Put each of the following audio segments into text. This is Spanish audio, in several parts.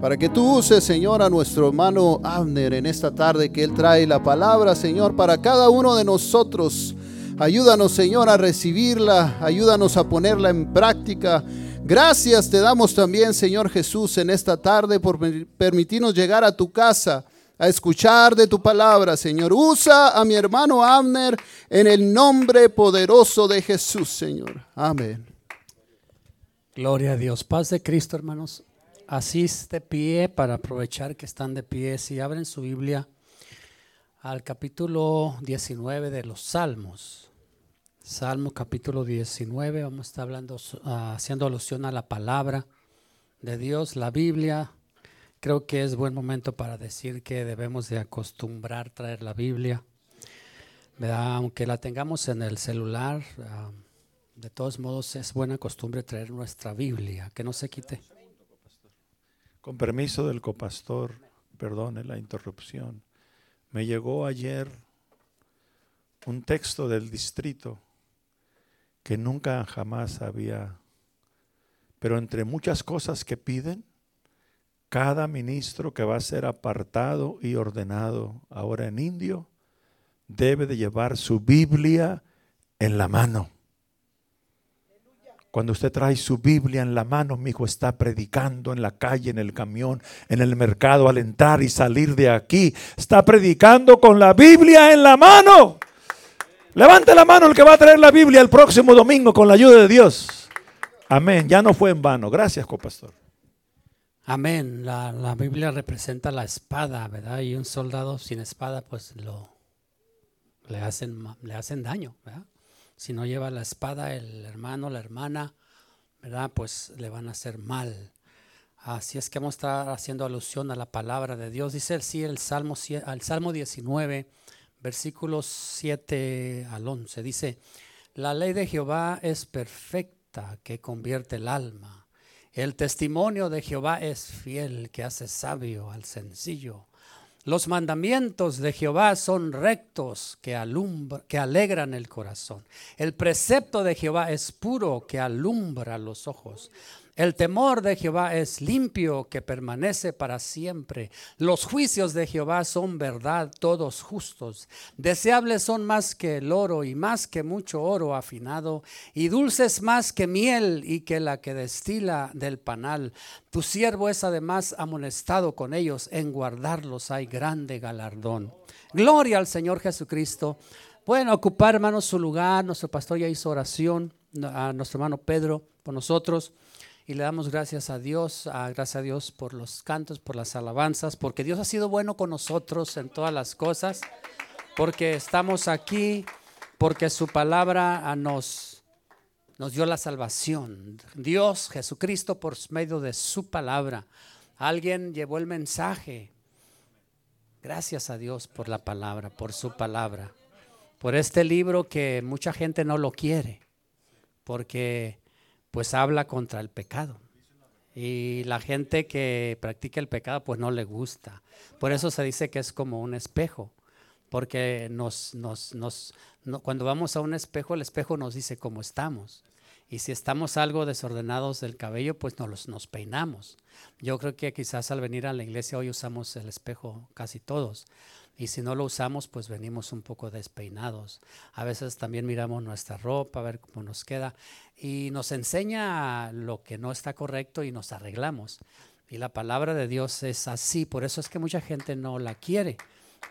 para que tú uses, Señor, a nuestro hermano Abner en esta tarde que él trae la palabra, Señor, para cada uno de nosotros. Ayúdanos, Señor, a recibirla, ayúdanos a ponerla en práctica. Gracias te damos también, Señor Jesús, en esta tarde por permitirnos llegar a tu casa a escuchar de tu palabra, Señor. Usa a mi hermano Abner en el nombre poderoso de Jesús, Señor. Amén. Gloria a Dios. Paz de Cristo, hermanos. Así de pie para aprovechar que están de pie. Si abren su Biblia al capítulo 19 de los Salmos. Salmo capítulo 19. Vamos a estar hablando, ah, haciendo alusión a la palabra de Dios, la Biblia. Creo que es buen momento para decir que debemos de acostumbrar traer la Biblia. Aunque la tengamos en el celular, ah, de todos modos es buena costumbre traer nuestra Biblia, que no se quite. Con permiso del copastor, perdone la interrupción. Me llegó ayer un texto del distrito que nunca jamás había, pero entre muchas cosas que piden, cada ministro que va a ser apartado y ordenado ahora en indio debe de llevar su Biblia en la mano. Cuando usted trae su Biblia en la mano, mi hijo está predicando en la calle, en el camión, en el mercado, al entrar y salir de aquí. Está predicando con la Biblia en la mano. Levante la mano el que va a traer la Biblia el próximo domingo con la ayuda de Dios. Amén. Ya no fue en vano. Gracias, copastor. Amén. La, Biblia representa la espada, ¿verdad? Y un soldado sin espada, pues lo le hacen, le hacen daño, ¿verdad? Si no lleva la espada el hermano, la hermana, ¿verdad? Pues le van a hacer mal. Así es que vamos a estar haciendo alusión a la palabra de Dios. Dice sí el Salmo, al Salmo 19, versículos 7 al 11. Dice, la ley de Jehová es perfecta que convierte el alma. El testimonio de Jehová es fiel que hace sabio al sencillo. Los mandamientos de Jehová son rectos que, que alegran el corazón. El precepto de Jehová es puro que alumbra los ojos. El temor de Jehová es limpio que permanece para siempre. Los juicios de Jehová son verdad, todos justos. Deseables son más que el oro y más que mucho oro afinado, y dulces más que miel y que la que destila del panal. Tu siervo es además amonestado con ellos, en guardarlos hay grande galardón. Gloria al Señor Jesucristo. Pueden ocupar, hermanos, su lugar. Nuestro pastor ya hizo oración a nuestro hermano Pedro por nosotros. Y le damos gracias a Dios, gracias a Dios por los cantos, por las alabanzas, porque Dios ha sido bueno con nosotros en todas las cosas, porque estamos aquí, porque su palabra nos, nos dio la salvación. Dios, Jesucristo, por medio de su palabra, alguien llevó el mensaje. Gracias a Dios por la palabra, por su palabra, por este libro que mucha gente no lo quiere, porque pues habla contra el pecado. Y la gente que practica el pecado pues no le gusta. Por eso se dice que es como un espejo, porque nos, nos, nos, cuando vamos a un espejo, el espejo nos dice cómo estamos. Y si estamos algo desordenados del cabello, pues nos, nos peinamos. Yo creo que quizás al venir a la iglesia hoy usamos el espejo casi todos. Y si no lo usamos, pues venimos un poco despeinados. A veces también miramos nuestra ropa, a ver cómo nos queda. Y nos enseña lo que no está correcto y nos arreglamos. Y la palabra de Dios es así. Por eso es que mucha gente no la quiere.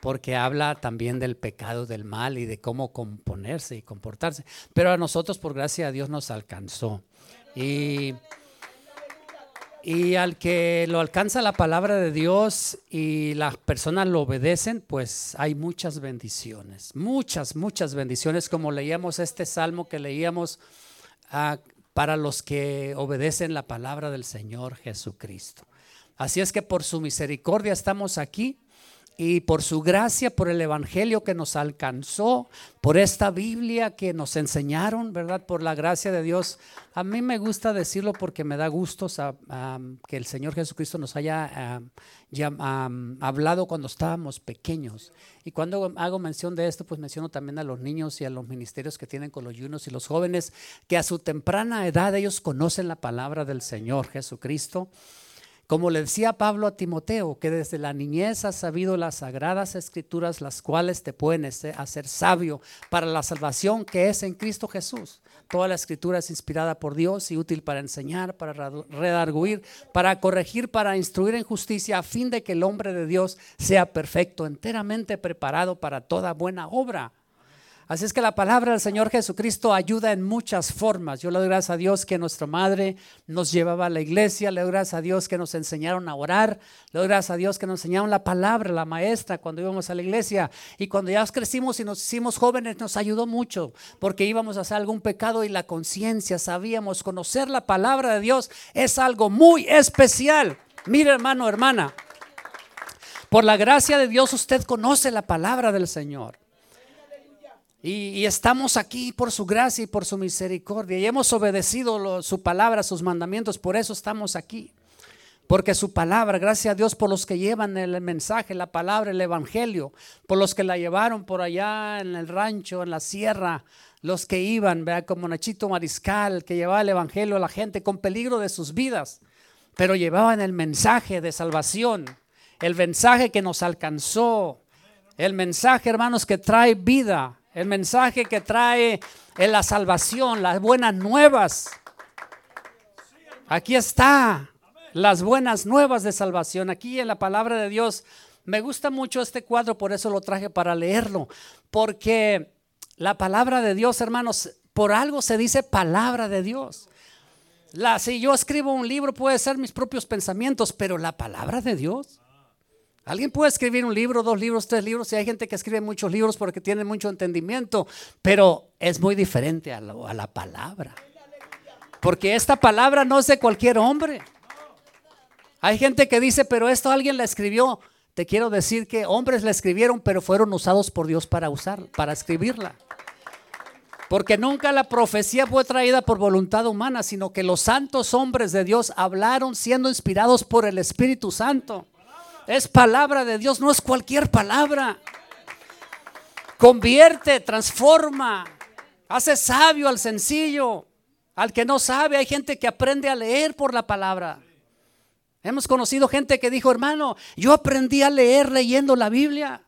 Porque habla también del pecado, del mal y de cómo componerse y comportarse. Pero a nosotros, por gracia de Dios, nos alcanzó. Y y al que lo alcanza la palabra de Dios y las personas lo obedecen, pues hay muchas bendiciones, muchas, muchas bendiciones, como leíamos este salmo que leíamos ah, para los que obedecen la palabra del Señor Jesucristo. Así es que por su misericordia estamos aquí y por su gracia, por el Evangelio que nos alcanzó, por esta Biblia que nos enseñaron, ¿verdad? Por la gracia de Dios. A mí me gusta decirlo porque me da gusto que el Señor Jesucristo nos haya hablado cuando estábamos pequeños. Y cuando hago mención de esto, pues menciono también a los niños y a los ministerios que tienen con los yunos y los jóvenes, que a su temprana edad ellos conocen la palabra del Señor Jesucristo Como le decía Pablo a Timoteo, que desde la niñez has sabido las sagradas escrituras, las cuales te pueden hacer sabio para la salvación que es en Cristo Jesús. Toda la escritura es inspirada por Dios y útil para enseñar, para redarguir, para corregir, para instruir en justicia, a fin de que el hombre de Dios sea perfecto, enteramente preparado para toda buena obra. Así es que la palabra del Señor Jesucristo ayuda en muchas formas. Yo le doy gracias a Dios que nuestra madre nos llevaba a la iglesia, le doy gracias a Dios que nos enseñaron a orar, le doy gracias a Dios que nos enseñaron la palabra, la maestra cuando íbamos a la iglesia. Y cuando ya crecimos y nos hicimos jóvenes nos ayudó mucho porque íbamos a hacer algún pecado y la conciencia, sabíamos conocer la palabra de Dios es algo muy especial. Mire hermano, hermana, por la gracia de Dios usted conoce la palabra del Señor. Y, estamos aquí por su gracia y por su misericordia. Y hemos obedecido su palabra, sus mandamientos. Por eso estamos aquí. Porque su palabra, gracias a Dios por los que llevan el mensaje, la palabra, el evangelio, por los que la llevaron por allá en el rancho, en la sierra, los que iban, vea, como Nachito Mariscal, que llevaba el evangelio a la gente con peligro de sus vidas, pero llevaban el mensaje de salvación, el mensaje que nos alcanzó, el mensaje, hermanos, que trae vida, el mensaje que trae en la salvación, las buenas nuevas. Aquí está, las buenas nuevas de salvación. Aquí en la palabra de Dios. Me gusta mucho este cuadro, por eso lo traje para leerlo. Porque la palabra de Dios, hermanos, por algo se dice palabra de Dios. La, si yo escribo un libro puede ser mis propios pensamientos, pero la palabra de Dios Alguien puede escribir un libro, dos libros, tres libros, y hay gente que escribe muchos libros porque tiene mucho entendimiento, pero es muy diferente a, la palabra. Porque esta palabra no es de cualquier hombre. Hay gente que dice, pero esto alguien la escribió. Te quiero decir que hombres la escribieron, pero fueron usados por Dios para usar, para escribirla. Porque nunca la profecía fue traída por voluntad humana, sino que los santos hombres de Dios hablaron siendo inspirados por el Espíritu Santo. Es palabra de Dios, no es cualquier palabra. Convierte, transforma, hace sabio al sencillo, al que no sabe. Hay gente que aprende a leer por la palabra. Hemos conocido gente que dijo, hermano, yo aprendí a leer leyendo la Biblia.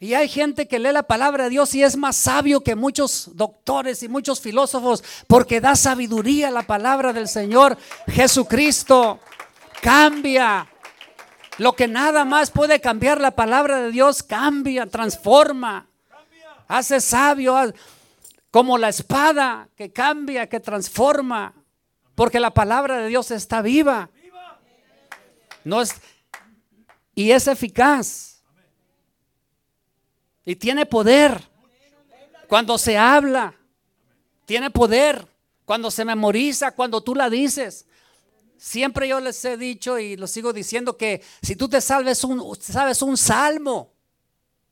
Y hay gente que lee la palabra de Dios y es más sabio que muchos doctores y muchos filósofos porque da sabiduría a la palabra del Señor Jesucristo. Cambia, lo que nada más puede cambiar la palabra de Dios cambia, transforma, hace sabio, como la espada que cambia, que transforma, porque la palabra de Dios está viva. No es, y es eficaz. Y tiene poder. Cuando se habla, tiene poder. Cuando se memoriza, cuando tú la dices. Siempre yo les he dicho y lo sigo diciendo que si tú te salves un, sabes un salmo,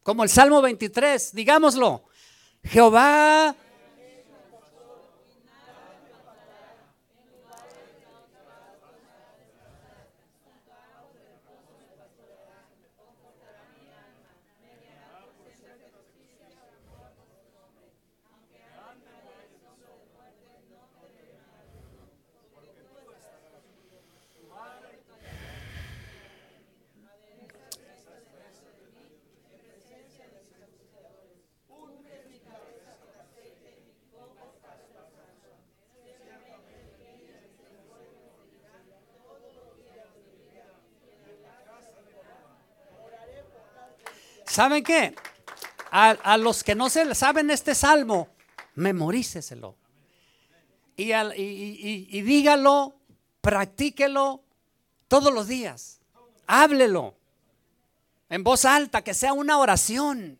como el Salmo 23, digámoslo, Jehová ¿Saben qué? A, los que no se saben este salmo, memoríceselo. Y, y, dígalo, practíquelo todos los días. Háblelo en voz alta, que sea una oración.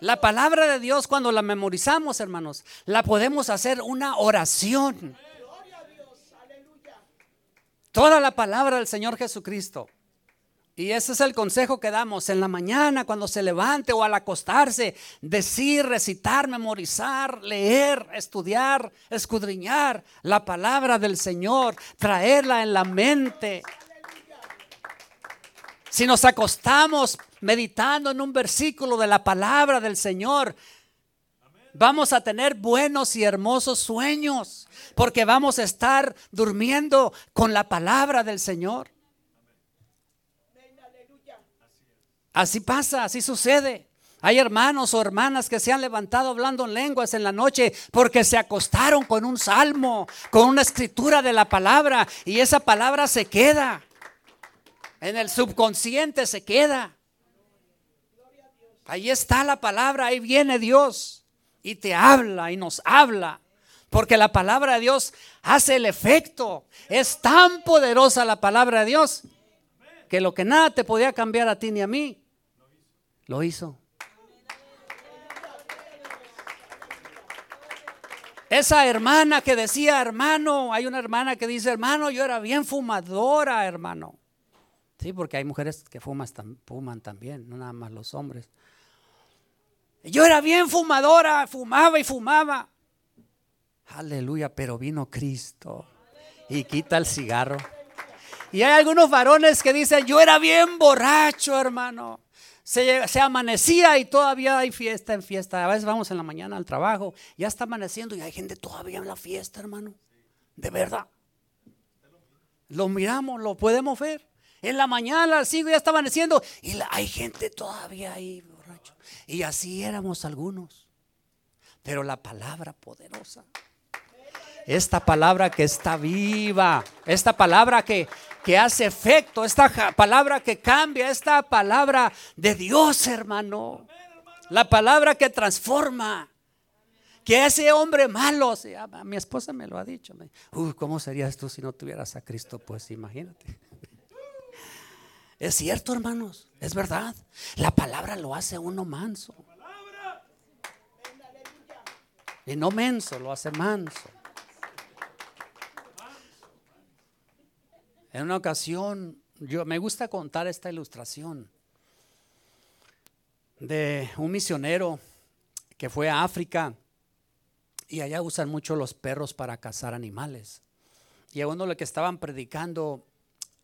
La palabra de Dios cuando la memorizamos, hermanos, la podemos hacer una oración. Toda la palabra del Señor Jesucristo. Y ese es el consejo que damos en la mañana, cuando se levante o al acostarse, decir, recitar, memorizar, leer, estudiar, escudriñar la palabra del Señor, traerla en la mente. Si nos acostamos meditando en un versículo de la palabra del Señor, Vamos a tener buenos y hermosos sueños porque vamos a estar durmiendo con la palabra del Señor. Así pasa, así sucede. Hay hermanos o hermanas que se han levantado hablando en lenguas en la noche porque se acostaron con un salmo, con una escritura de la palabra y esa palabra se queda. En el subconsciente se queda. Ahí está la palabra, ahí viene Dios y te habla y nos habla. Porque la palabra de Dios hace el efecto. Es tan poderosa la palabra de Dios que lo que nada te podía cambiar a ti ni a mí, lo hizo. Esa hermana que decía, hermano, hay una hermana que dice, hermano, yo era bien fumadora, hermano. Sí, porque hay mujeres que fuman, fuman también, no nada más los hombres. Yo era bien fumadora, fumaba y fumaba. Aleluya, pero vino Cristo y quita el cigarro. Y hay algunos varones que dicen, yo era bien borracho, hermano. Se, se, amanecía y todavía hay fiesta en fiesta. A veces vamos en la mañana al trabajo, ya está amaneciendo y hay gente todavía en la fiesta, hermano. De verdad. Lo miramos, lo podemos ver. En la mañana, al ya está amaneciendo y hay gente todavía ahí, borracho. Y así éramos algunos. Pero la palabra poderosa esta palabra que está viva, esta palabra que, que hace efecto, esta palabra que cambia, esta palabra de Dios, hermano. La palabra que transforma. Que ese hombre malo, mi esposa me lo ha dicho. Uy, ¿cómo serías tú si no tuvieras a Cristo? Pues imagínate. Es cierto, hermanos, es verdad. La palabra lo hace uno manso. Y no menso, lo hace manso. En una ocasión, yo me gusta contar esta ilustración de un misionero que fue a África y allá usan mucho los perros para cazar animales. Y a uno le que estaban predicando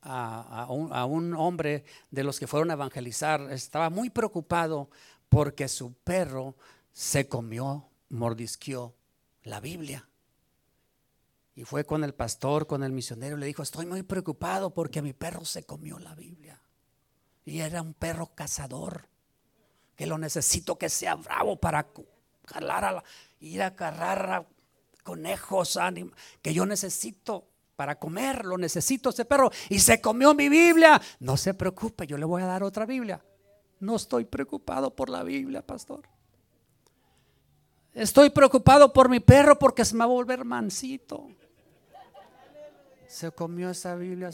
a, un, a, un, hombre de los que fueron a evangelizar, estaba muy preocupado porque su perro se comió, mordisqueó la Biblia. Y fue con el pastor, con el misionero, le dijo, estoy muy preocupado porque mi perro se comió la Biblia. Y era un perro cazador, que lo necesito que sea bravo para jalar a ir a agarrar conejos, que yo necesito para comer, lo necesito ese perro. Y se comió mi Biblia. No se preocupe, yo le voy a dar otra Biblia. No estoy preocupado por la Biblia, pastor. Estoy preocupado por mi perro porque se me va a volver mansito se comió esa Biblia.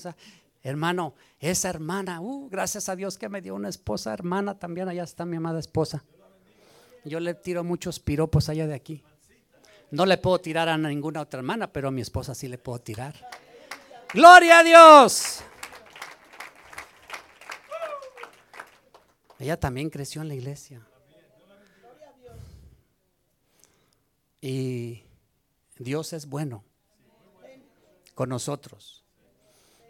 Hermano, esa hermana, uh, gracias a Dios que me dio una esposa hermana también, allá está mi amada esposa. Yo le tiro muchos piropos allá de aquí. No le puedo tirar a ninguna otra hermana, pero a mi esposa sí le puedo tirar. Gloria a Dios. Ella también creció en la iglesia. Y Dios es bueno con nosotros.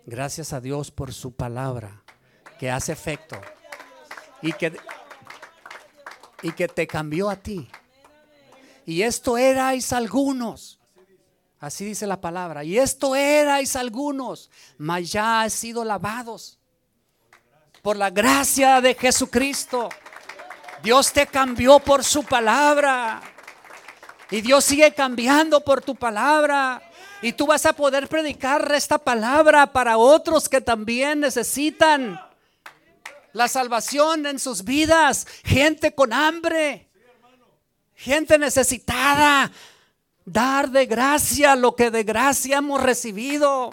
Gracias a Dios por su palabra que hace efecto y que, y que te cambió a ti. Y esto erais algunos. Así dice la palabra. Y esto erais algunos, mas ya han sido lavados por la gracia de Jesucristo. Dios te cambió por su palabra. Y Dios sigue cambiando por tu palabra. Y tú vas a poder predicar esta palabra para otros que también necesitan la salvación en sus vidas. Gente con hambre, gente necesitada. Dar de gracia lo que de gracia hemos recibido.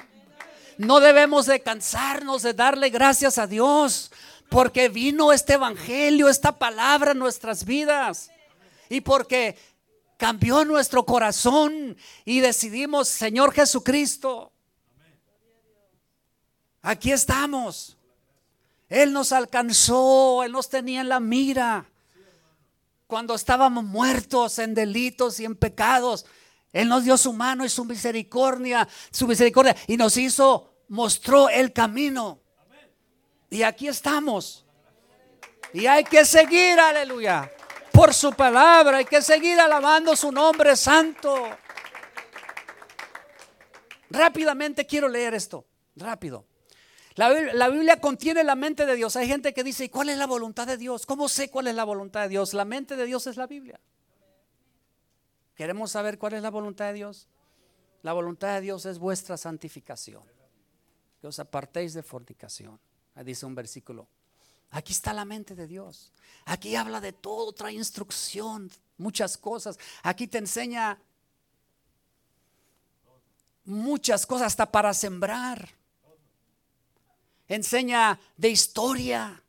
No debemos de cansarnos de darle gracias a Dios porque vino este evangelio, esta palabra en nuestras vidas. Y porque cambió nuestro corazón y decidimos, Señor Jesucristo, aquí estamos. Él nos alcanzó, Él nos tenía en la mira. Cuando estábamos muertos en delitos y en pecados, Él nos dio su mano y su misericordia, su misericordia, y nos hizo, mostró el camino. Y aquí estamos. Y hay que seguir, aleluya. Por su palabra. Hay que seguir alabando su nombre santo. Rápidamente quiero leer esto. Rápido. La, la, Biblia contiene la mente de Dios. Hay gente que dice, ¿y cuál es la voluntad de Dios? ¿Cómo sé cuál es la voluntad de Dios? La mente de Dios es la Biblia. ¿Queremos saber cuál es la voluntad de Dios? La voluntad de Dios es vuestra santificación. Que os apartéis de fornicación. Ahí dice un versículo. Aquí está la mente de Dios. Aquí habla de todo, trae instrucción, muchas cosas. Aquí te enseña muchas cosas hasta para sembrar. Enseña de historia.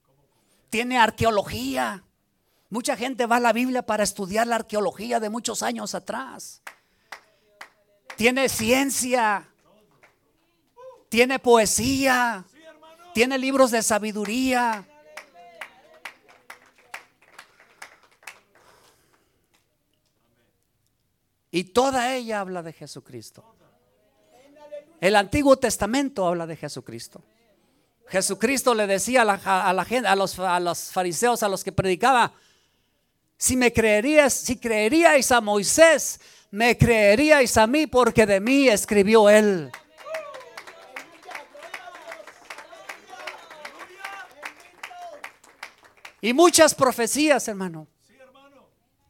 Tiene arqueología. Mucha gente va a la Biblia para estudiar la arqueología de muchos años atrás. Tiene ciencia. Tiene poesía. Tiene libros de sabiduría. Y toda ella habla de Jesucristo. El Antiguo Testamento habla de Jesucristo. Jesucristo le decía a la, gente, a los, a los fariseos, a los que predicaba, si me creerías, si creeríais a Moisés, me creeríais a mí porque de mí escribió él. Y muchas profecías, hermano.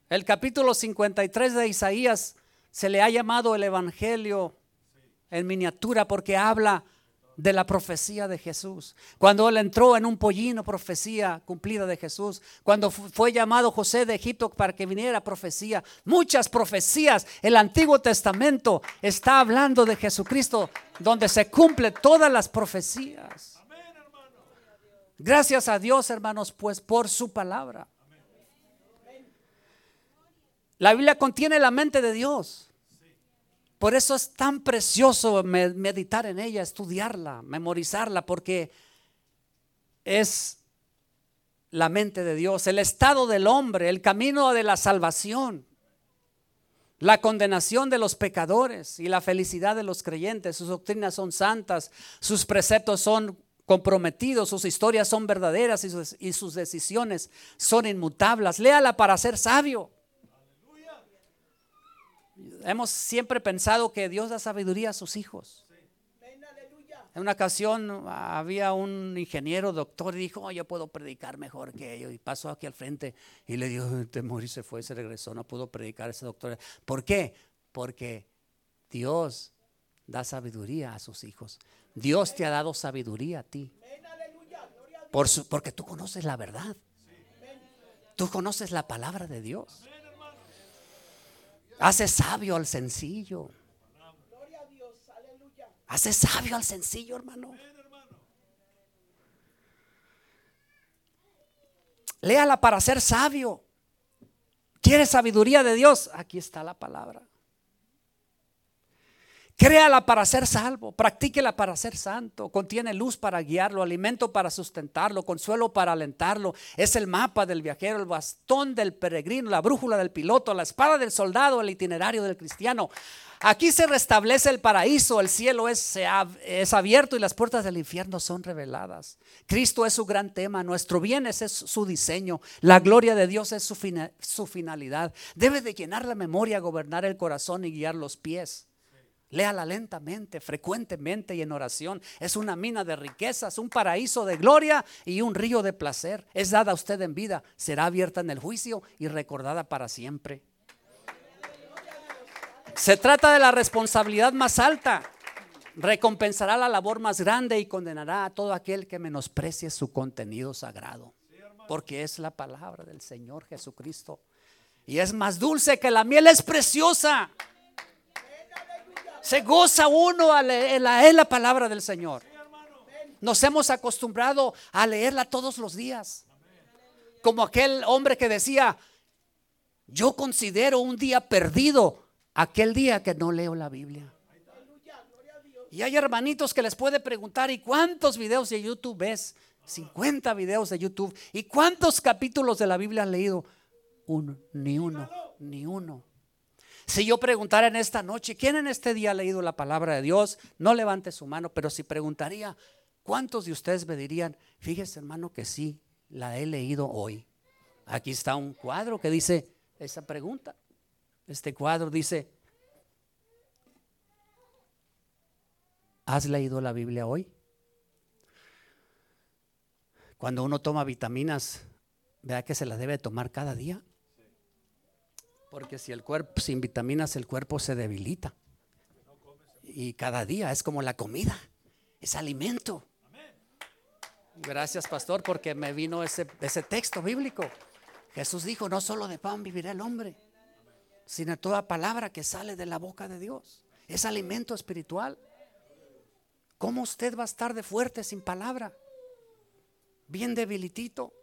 El capítulo 53 de Isaías se le ha llamado el Evangelio en miniatura porque habla de la profecía de Jesús. Cuando él entró en un pollino, profecía cumplida de Jesús. Cuando fue llamado José de Egipto para que viniera profecía. Muchas profecías. El Antiguo Testamento está hablando de Jesucristo, donde se cumple todas las profecías. Gracias a Dios, hermanos, pues por su palabra. La Biblia contiene la mente de Dios. Por eso es tan precioso meditar en ella, estudiarla, memorizarla, porque es la mente de Dios, el estado del hombre, el camino de la salvación, la condenación de los pecadores y la felicidad de los creyentes. Sus doctrinas son santas, sus preceptos son comprometidos, sus historias son verdaderas y sus, decisiones son inmutables. Léala para ser sabio. Hemos siempre pensado que Dios da sabiduría a sus hijos. En una ocasión había un ingeniero, doctor, y dijo, oh, yo puedo predicar mejor que ellos. Y pasó aquí al frente y le dio temor y se fue, se regresó. No pudo predicar ese doctor. ¿Por qué? Porque Dios da sabiduría a sus hijos. Dios te ha dado sabiduría a ti. Por porque tú conoces la verdad. Tú conoces la palabra de Dios. Hace sabio al sencillo. Hace sabio al sencillo, hermano. Léala para ser sabio. ¿Quieres sabiduría de Dios? Aquí está la palabra. Créala para ser salvo, practíquela para ser santo, contiene luz para guiarlo, alimento para sustentarlo, consuelo para alentarlo, es el mapa del viajero, el bastón del peregrino, la brújula del piloto, la espada del soldado, el itinerario del cristiano. Aquí se restablece el paraíso, el cielo es, es abierto y las puertas del infierno son reveladas. Cristo es su gran tema, nuestro bien es, su diseño, la gloria de Dios es su, su finalidad. Debe de llenar la memoria, gobernar el corazón y guiar los pies. Léala lentamente, frecuentemente y en oración. Es una mina de riquezas, un paraíso de gloria y un río de placer. Es dada a usted en vida, será abierta en el juicio y recordada para siempre. Se trata de la responsabilidad más alta. Recompensará la labor más grande y condenará a todo aquel que menosprecie su contenido sagrado. Porque es la palabra del Señor Jesucristo. Y es más dulce que la miel, es preciosa. Se goza uno a leer, la palabra del Señor. Nos hemos acostumbrado a leerla todos los días. Como aquel hombre que decía, yo considero un día perdido aquel día que no leo la Biblia. Y hay hermanitos que les puede preguntar, ¿y cuántos videos de YouTube ves? 50 videos de YouTube. ¿Y cuántos capítulos de la Biblia has leído? Uno, ni uno, ni uno. Si yo preguntara en esta noche, ¿quién en este día ha leído la palabra de Dios? No levante su mano, pero si preguntaría, ¿cuántos de ustedes me dirían, fíjese hermano que sí, la he leído hoy? Aquí está un cuadro que dice esa pregunta. Este cuadro dice, ¿has leído la Biblia hoy? Cuando uno toma vitaminas, vea que se las debe tomar cada día. Porque si el cuerpo sin vitaminas el cuerpo se debilita. Y cada día es como la comida, es alimento. Gracias, pastor, porque me vino ese, ese texto bíblico. Jesús dijo, no solo de pan vivirá el hombre, sino toda palabra que sale de la boca de Dios. Es alimento espiritual. ¿Cómo usted va a estar de fuerte sin palabra? Bien debilitito.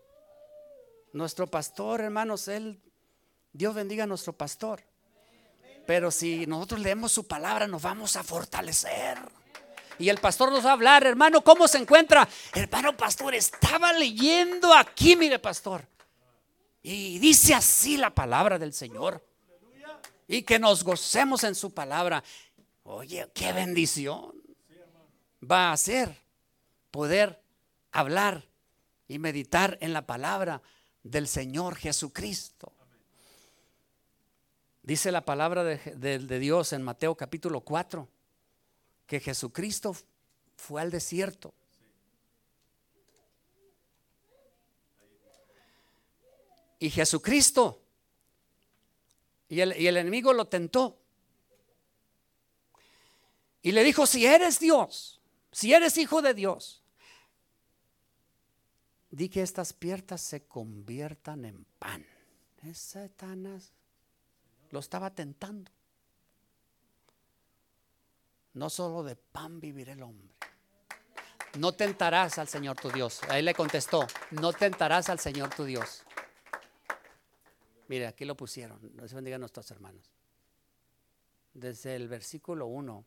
Nuestro pastor, hermanos, él, Dios bendiga a nuestro pastor. Pero si nosotros leemos su palabra, nos vamos a fortalecer. Y el pastor nos va a hablar, hermano, ¿cómo se encuentra? Hermano pastor, estaba leyendo aquí, mire pastor. Y dice así la palabra del Señor. Y que nos gocemos en su palabra. Oye, qué bendición va a ser poder hablar y meditar en la palabra del Señor Jesucristo. Dice la palabra de, Dios en Mateo capítulo 4 que Jesucristo fue al desierto. Y Jesucristo, y el, y el enemigo lo tentó. Y le dijo, si eres Dios, si eres hijo de Dios, di que estas piernas se conviertan en pan. Es Satanás. Lo estaba tentando. No solo de pan vivirá el hombre. No tentarás al Señor tu Dios. Ahí le contestó, no tentarás al Señor tu Dios. Mire, aquí lo pusieron. No se bendigan nuestros hermanos. Desde el versículo 1.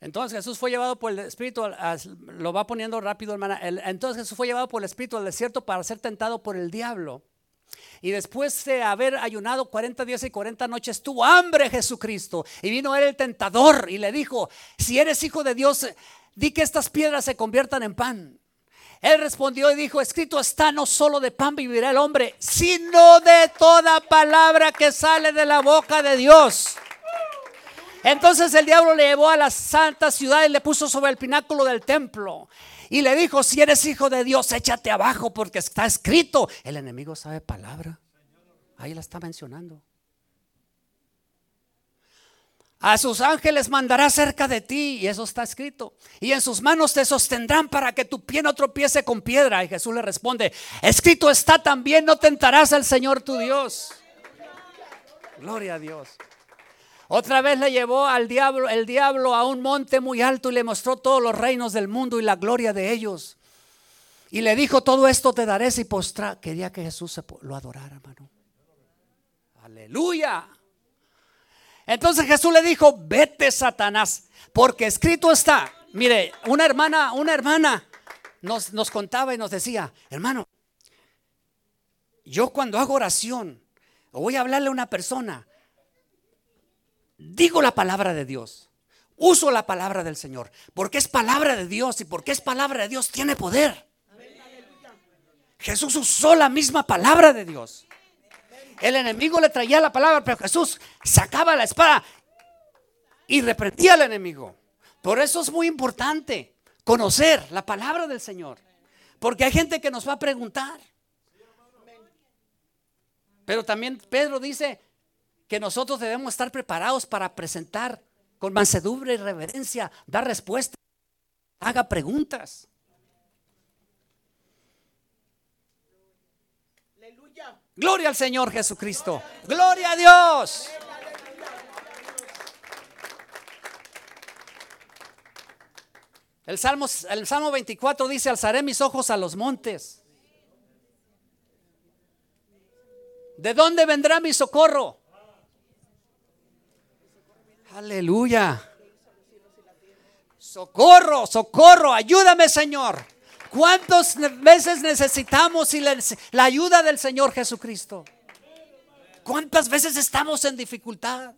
Entonces Jesús fue llevado por el Espíritu, lo va poniendo rápido, hermana. Entonces Jesús fue llevado por el Espíritu al desierto para ser tentado por el diablo. Y después de haber ayunado 40 días y 40 noches, tuvo hambre Jesucristo. Y vino él el tentador y le dijo, si eres hijo de Dios, di que estas piedras se conviertan en pan. Él respondió y dijo, escrito está, no solo de pan vivirá el hombre, sino de toda palabra que sale de la boca de Dios. Entonces el diablo le llevó a la santa ciudad y le puso sobre el pináculo del templo. Y le dijo, si eres hijo de Dios, échate abajo porque está escrito. El enemigo sabe palabra. Ahí la está mencionando. A sus ángeles mandará cerca de ti, y eso está escrito. Y en sus manos te sostendrán para que tu pie no tropiece con piedra. Y Jesús le responde, escrito está también, no tentarás al Señor tu Dios. Gloria a Dios. Otra vez le llevó al diablo, el diablo a un monte muy alto y le mostró todos los reinos del mundo y la gloria de ellos. Y le dijo, todo esto te daré si postra. Quería que Jesús lo adorara, hermano. Aleluya. Entonces Jesús le dijo, vete Satanás, porque escrito está. Mire, una hermana, una hermana nos, nos contaba y nos decía, hermano, yo cuando hago oración voy a hablarle a una persona, digo la palabra de Dios. Uso la palabra del Señor. Porque es palabra de Dios y porque es palabra de Dios tiene poder. Jesús usó la misma palabra de Dios. El enemigo le traía la palabra, pero Jesús sacaba la espada y reprendía al enemigo. Por eso es muy importante conocer la palabra del Señor. Porque hay gente que nos va a preguntar. Pero también Pedro dice, que nosotros debemos estar preparados para presentar con mansedumbre y reverencia, dar respuestas, haga preguntas. Gloria al Señor Jesucristo. Gloria a Dios. El Salmo, el Salmo 24 dice, alzaré mis ojos a los montes. ¿De dónde vendrá mi socorro? Aleluya. Socorro, socorro, ayúdame Señor. ¿Cuántas veces necesitamos la ayuda del Señor Jesucristo? ¿Cuántas veces estamos en dificultad?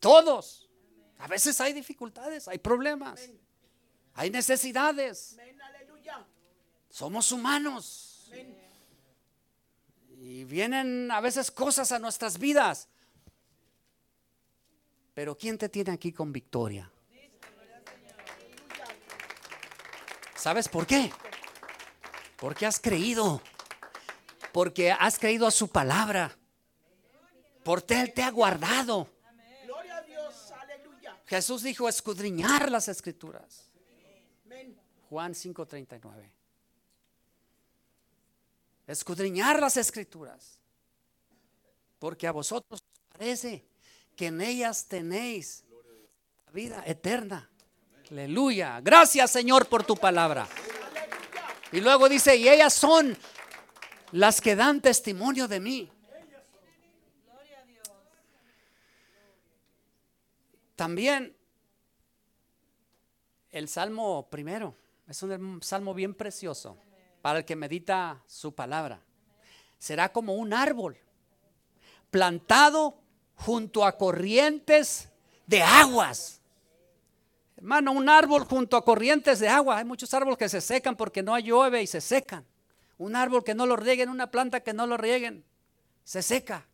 Todos. A veces hay dificultades, hay problemas, hay necesidades. Somos humanos. Y vienen a veces cosas a nuestras vidas. Pero ¿quién te tiene aquí con victoria? ¿Sabes por qué? Porque has creído. Porque has creído a su palabra. Porque Él te ha guardado. Jesús dijo escudriñar las escrituras. Juan 5:39. Escudriñar las escrituras. Porque a vosotros parece que en ellas tenéis vida eterna. Aleluya. Gracias Señor por tu palabra. Y luego dice, y ellas son las que dan testimonio de mí. También el Salmo primero es un salmo bien precioso para el que medita su palabra. Será como un árbol plantado junto a corrientes de aguas. Hermano, un árbol junto a corrientes de agua. Hay muchos árboles que se secan porque no llueve y se secan. Un árbol que no lo rieguen, una planta que no lo rieguen, se seca.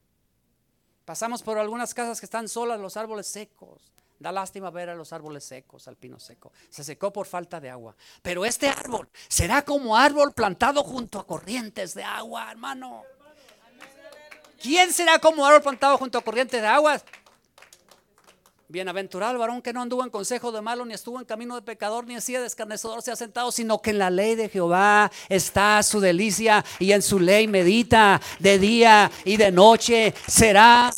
Pasamos por algunas casas que están solas, los árboles secos. Da lástima ver a los árboles secos, al pino seco. Se secó por falta de agua. Pero este árbol será como árbol plantado junto a corrientes de agua, hermano. ¿Quién será como árbol plantado junto a corrientes de agua? Bienaventurado el varón que no anduvo en consejo de malo, ni estuvo en camino de pecador, ni en silla de escarnecedor se ha sentado, sino que en la ley de Jehová está su delicia y en su ley medita de día y de noche. Será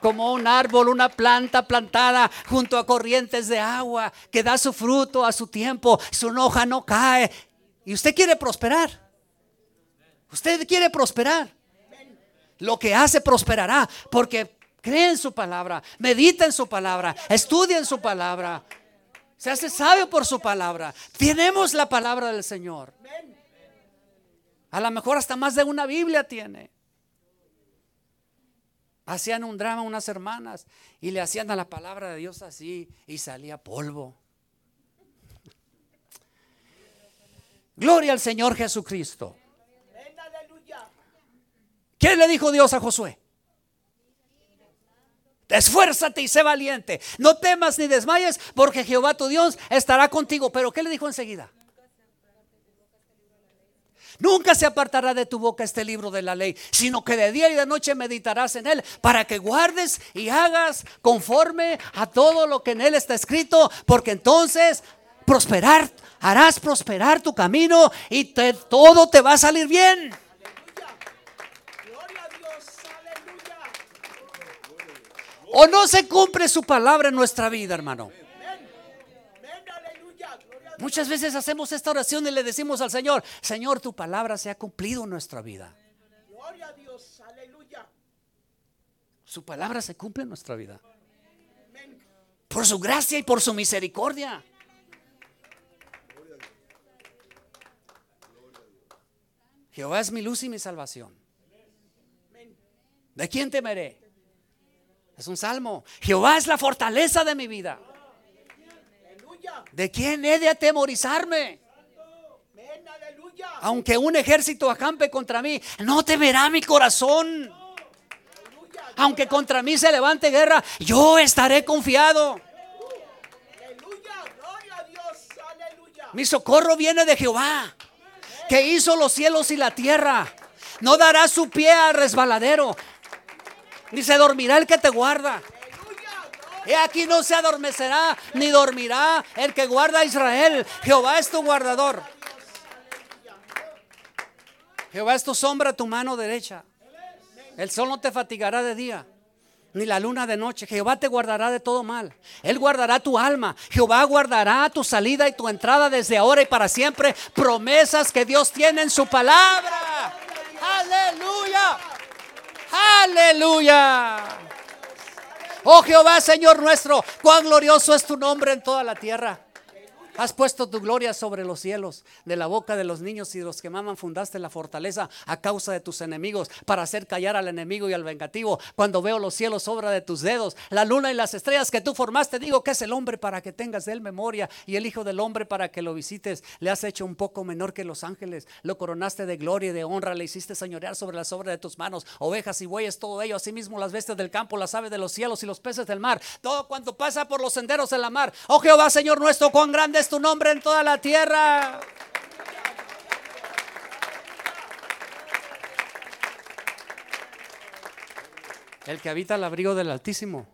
como un árbol, una planta plantada junto a corrientes de agua, que da su fruto a su tiempo, su hoja no cae. Y usted quiere prosperar. Usted quiere prosperar. Lo que hace prosperará, porque Cree en su palabra, medita en su palabra, estudia en su palabra. Se hace sabio por su palabra. Tenemos la palabra del Señor. A lo mejor hasta más de una Biblia tiene. Hacían un drama unas hermanas y le hacían a la palabra de Dios así y salía polvo. Gloria al Señor Jesucristo. ¿Qué le dijo Dios a Josué? Esfuérzate y sé valiente. No temas ni desmayes, porque Jehová tu Dios estará contigo. Pero ¿qué le dijo enseguida? Nunca se apartará de tu boca este libro de la ley, sino que de día y de noche meditarás en él, para que guardes y hagas conforme a todo lo que en él está escrito, porque entonces prosperar, harás prosperar tu camino y todo te va a salir bien. O no se cumple su palabra en nuestra vida, hermano. Muchas veces hacemos esta oración y le decimos al Señor, Señor, tu palabra se ha cumplido en nuestra vida. Su palabra se cumple en nuestra vida. Por su gracia y por su misericordia. Jehová es mi luz y mi salvación. ¿De quién temeré? Es un salmo. Jehová es la fortaleza de mi vida. ¿De quién he de atemorizarme? Aunque un ejército acampe contra mí, no temerá mi corazón. Aunque contra mí se levante guerra, yo estaré confiado. Mi socorro viene de Jehová, que hizo los cielos y la tierra. No dará su pie al resbaladero ni se dormirá el que te guarda. Y aquí no se adormecerá ni dormirá el que guarda a Israel. Jehová es tu guardador. Jehová es tu sombra, tu mano derecha. El sol no te fatigará de día, ni la luna de noche. Jehová te guardará de todo mal. Él guardará tu alma. Jehová guardará tu salida y tu entrada desde ahora y para siempre. Promesas que Dios tiene en su palabra. Aleluya. Aleluya. Oh Jehová, Señor nuestro, cuán glorioso es tu nombre en toda la tierra. Has puesto tu gloria sobre los cielos. De la boca de los niños y de los que maman fundaste la fortaleza a causa de tus enemigos, para hacer callar al enemigo y al vengativo. Cuando veo los cielos, obra de tus dedos, la luna y las estrellas que tú formaste, digo que es el hombre para que tengas de él memoria y el hijo del hombre para que lo visites. Le has hecho un poco menor que los ángeles. Lo coronaste de gloria y de honra. Le hiciste señorear sobre las obras de tus manos. Ovejas y bueyes, todo ello. Asimismo las bestias del campo, las aves de los cielos y los peces del mar. Todo cuanto pasa por los senderos en la mar. Oh Jehová, Señor nuestro, cuán grande tu nombre en toda la tierra. El que habita al abrigo del Altísimo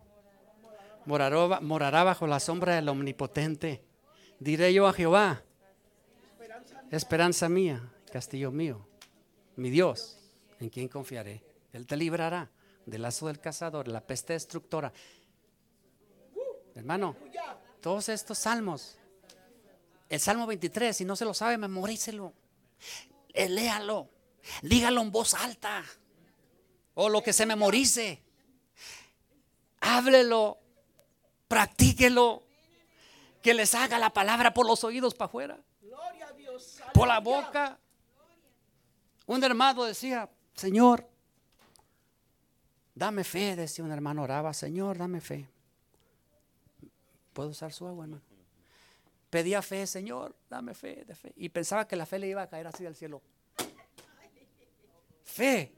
morará, morará bajo la sombra del Omnipotente. Diré yo a Jehová, esperanza mía, castillo mío, mi Dios, en quien confiaré. Él te librará del lazo del cazador, la peste destructora. Hermano, todos estos salmos el Salmo 23, si no se lo sabe, memorícelo. Eh, léalo. Dígalo en voz alta. O lo que se memorice. Háblelo. Practíquelo. Que les haga la palabra por los oídos para afuera. Por la boca. Un hermano decía, Señor, dame fe, decía un hermano, oraba, Señor, dame fe. ¿Puedo usar su agua, hermano? Pedía fe, Señor, dame fe, de fe. Y pensaba que la fe le iba a caer así del cielo. Fe.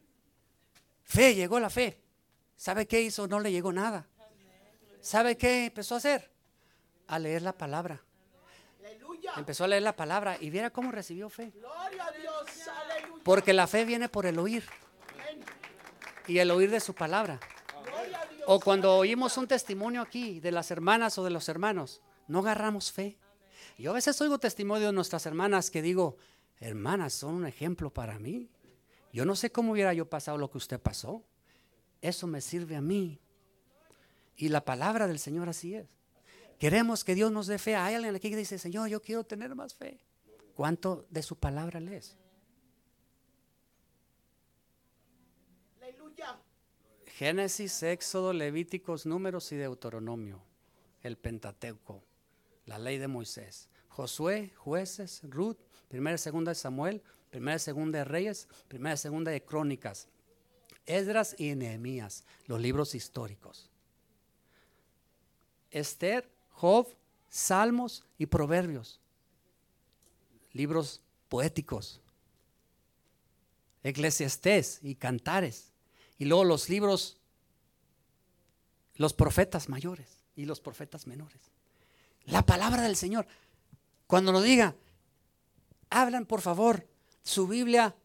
Fe, llegó la fe. ¿Sabe qué hizo? No le llegó nada. ¿Sabe qué empezó a hacer? A leer la palabra. Empezó a leer la palabra y viera cómo recibió fe. Porque la fe viene por el oír. Y el oír de su palabra. O cuando oímos un testimonio aquí de las hermanas o de los hermanos, no agarramos fe. Yo a veces oigo testimonio de nuestras hermanas que digo, hermanas, son un ejemplo para mí. Yo no sé cómo hubiera yo pasado lo que usted pasó. Eso me sirve a mí. Y la palabra del Señor así es. Queremos que Dios nos dé fe. Hay alguien aquí que dice, Señor, yo quiero tener más fe. ¿Cuánto de su palabra lees? Génesis, Éxodo, Levíticos, Números y Deuteronomio. El Pentateuco la ley de Moisés. Josué, jueces, Ruth, primera y segunda de Samuel, primera y segunda de Reyes, primera y segunda de Crónicas, Esdras y Nehemías, los libros históricos. Esther, Job, Salmos y Proverbios, libros poéticos. Eclesiastés y Cantares. Y luego los libros, los profetas mayores y los profetas menores. La palabra del Señor. Cuando lo diga, hablan por favor su Biblia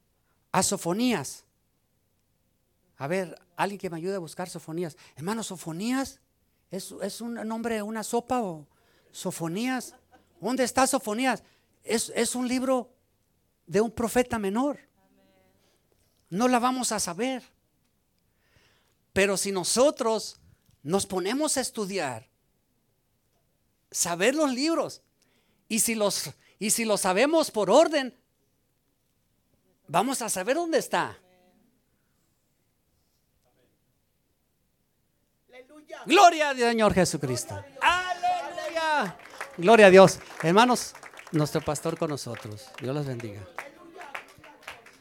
a Sofonías. A ver, alguien que me ayude a buscar Sofonías. Hermano, Sofonías es, es un nombre de una sopa o Sofonías. ¿Dónde está Sofonías? Es, es un libro de un profeta menor. No la vamos a saber. Pero si nosotros nos ponemos a estudiar saber los libros. Y si los, y si los sabemos por orden, vamos a saber dónde está. Gloria al Señor Jesucristo. Aleluya. Gloria a Dios. Hermanos, nuestro pastor con nosotros. Dios los bendiga.